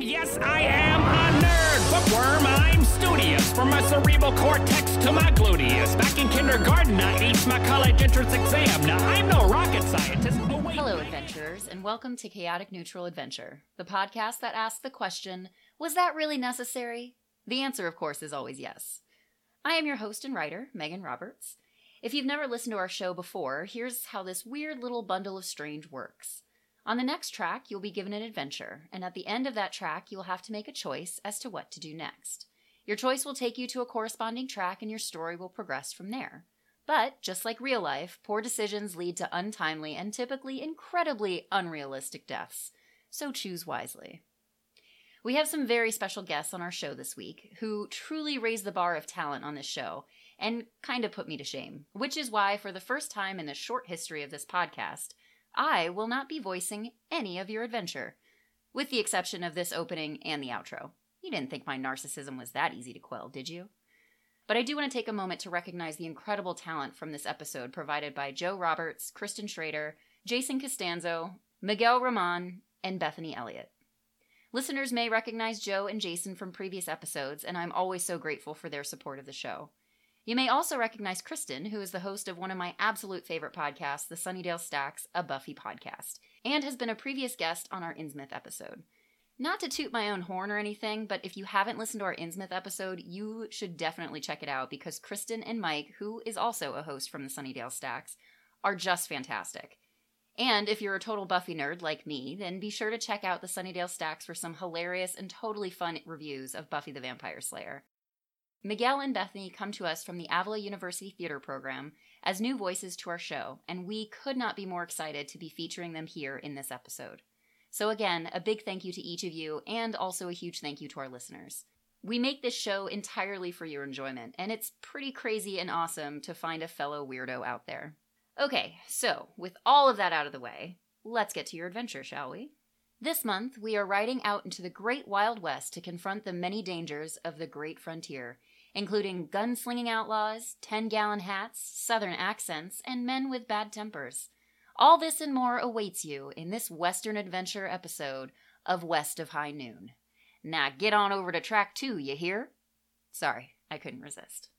Yes, I am a nerd, bookworm. I'm studious. From my cerebral cortex to my gluteus. Back in kindergarten, I aced my college entrance exam. Now, I'm no rocket scientist. Oh, wait. Hello, adventurers, and welcome to Chaotic Neutral Adventure, the podcast that asks the question Was that really necessary? The answer, of course, is always yes. I am your host and writer, Megan Roberts. If you've never listened to our show before, here's how this weird little bundle of strange works. On the next track, you'll be given an adventure, and at the end of that track, you will have to make a choice as to what to do next. Your choice will take you to a corresponding track, and your story will progress from there. But, just like real life, poor decisions lead to untimely and typically incredibly unrealistic deaths. So choose wisely. We have some very special guests on our show this week who truly raise the bar of talent on this show and kind of put me to shame, which is why, for the first time in the short history of this podcast, I will not be voicing any of your adventure, with the exception of this opening and the outro. You didn't think my narcissism was that easy to quell, did you? But I do want to take a moment to recognize the incredible talent from this episode provided by Joe Roberts, Kristen Schrader, Jason Costanzo, Miguel Ramon, and Bethany Elliott. Listeners may recognize Joe and Jason from previous episodes, and I'm always so grateful for their support of the show. You may also recognize Kristen, who is the host of one of my absolute favorite podcasts, the Sunnydale Stacks, a Buffy podcast, and has been a previous guest on our Innsmouth episode. Not to toot my own horn or anything, but if you haven't listened to our Innsmouth episode, you should definitely check it out because Kristen and Mike, who is also a host from the Sunnydale Stacks, are just fantastic. And if you're a total Buffy nerd like me, then be sure to check out the Sunnydale Stacks for some hilarious and totally fun reviews of Buffy the Vampire Slayer. Miguel and Bethany come to us from the Avila University Theater Program as new voices to our show, and we could not be more excited to be featuring them here in this episode. So, again, a big thank you to each of you, and also a huge thank you to our listeners. We make this show entirely for your enjoyment, and it's pretty crazy and awesome to find a fellow weirdo out there. Okay, so with all of that out of the way, let's get to your adventure, shall we? This month, we are riding out into the great Wild West to confront the many dangers of the great frontier including gunslinging outlaws, 10 gallon hats, southern accents, and men with bad tempers. All this and more awaits you in this Western adventure episode of West of High Noon. Now get on over to track two, you hear? Sorry, I couldn't resist.